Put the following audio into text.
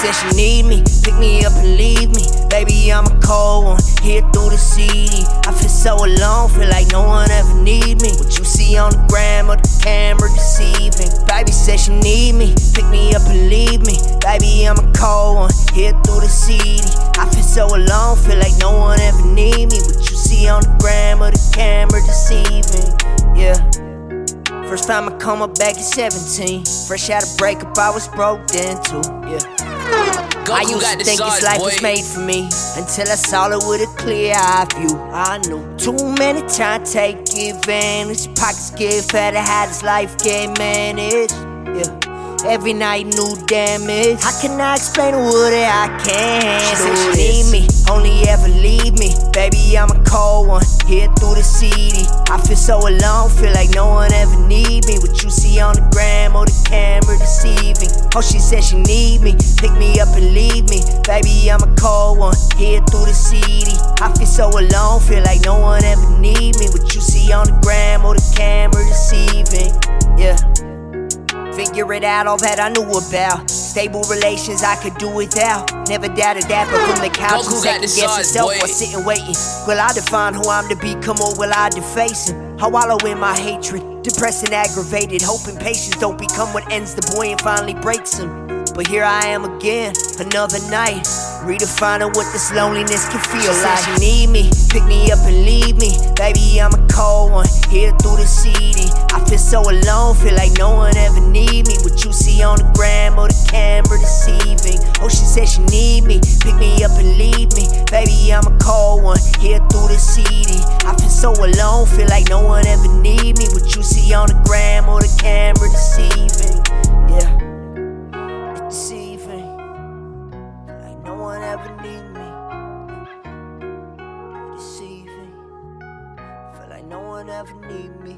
said she need me, pick me up and leave me. Baby, I'm a cold one, here through the CD. I feel so alone, feel like no one ever need me. What you see on the gram or the camera deceiving. Baby said she need me, pick me up and leave me. Baby, I'm a cold one, here through the CD. I feel so alone, feel like no one ever need me. What you see on the gram or the camera deceiving. Yeah. First time I come up back at 17. Fresh out of breakup, I was broke then too. Yeah. I used to think this life boy. was made for me until I saw it with a clear eye view. I knew too many times take advantage. Pockets get fatter, how does life get managed? Yeah. Every night new damage. How can I explain to what I can't handle? She said she need me, only ever leave me. Baby, I'm a cold one, here through the CD. I feel so alone, feel like no one ever need me. What you see on the gram or the camera deceiving. Oh, she said she need me, pick me up and leave me. Baby, I'm a cold one, here through the CD. I feel so alone, feel like no one ever need me. What you see on the gram or the camera deceiving. Yeah. Figure it out, all that I knew about. Stable relations I could do without. Never doubted that, but from the couch Goku and got the second guess yourself boy. while sitting waiting. Will I define who I'm to become or will I deface him? I wallow in my hatred, depressed and aggravated, hoping patience don't become what ends the boy and finally breaks him. But here I am again, another night, redefining what this loneliness can feel She said like. she She need me, pick me up and leave me. Baby, I'm a cold one, here through the CD. I feel so alone, feel like no one ever need me. What you see on the gram or the camera deceiving. Oh, she said she need me, pick me up and leave me. Baby, I'm a cold one, here through the CD. So alone, feel like no one ever need me. What you see on the gram or the camera deceiving. Yeah, deceiving. Like no one ever need me. Deceiving. Feel like no one ever need me.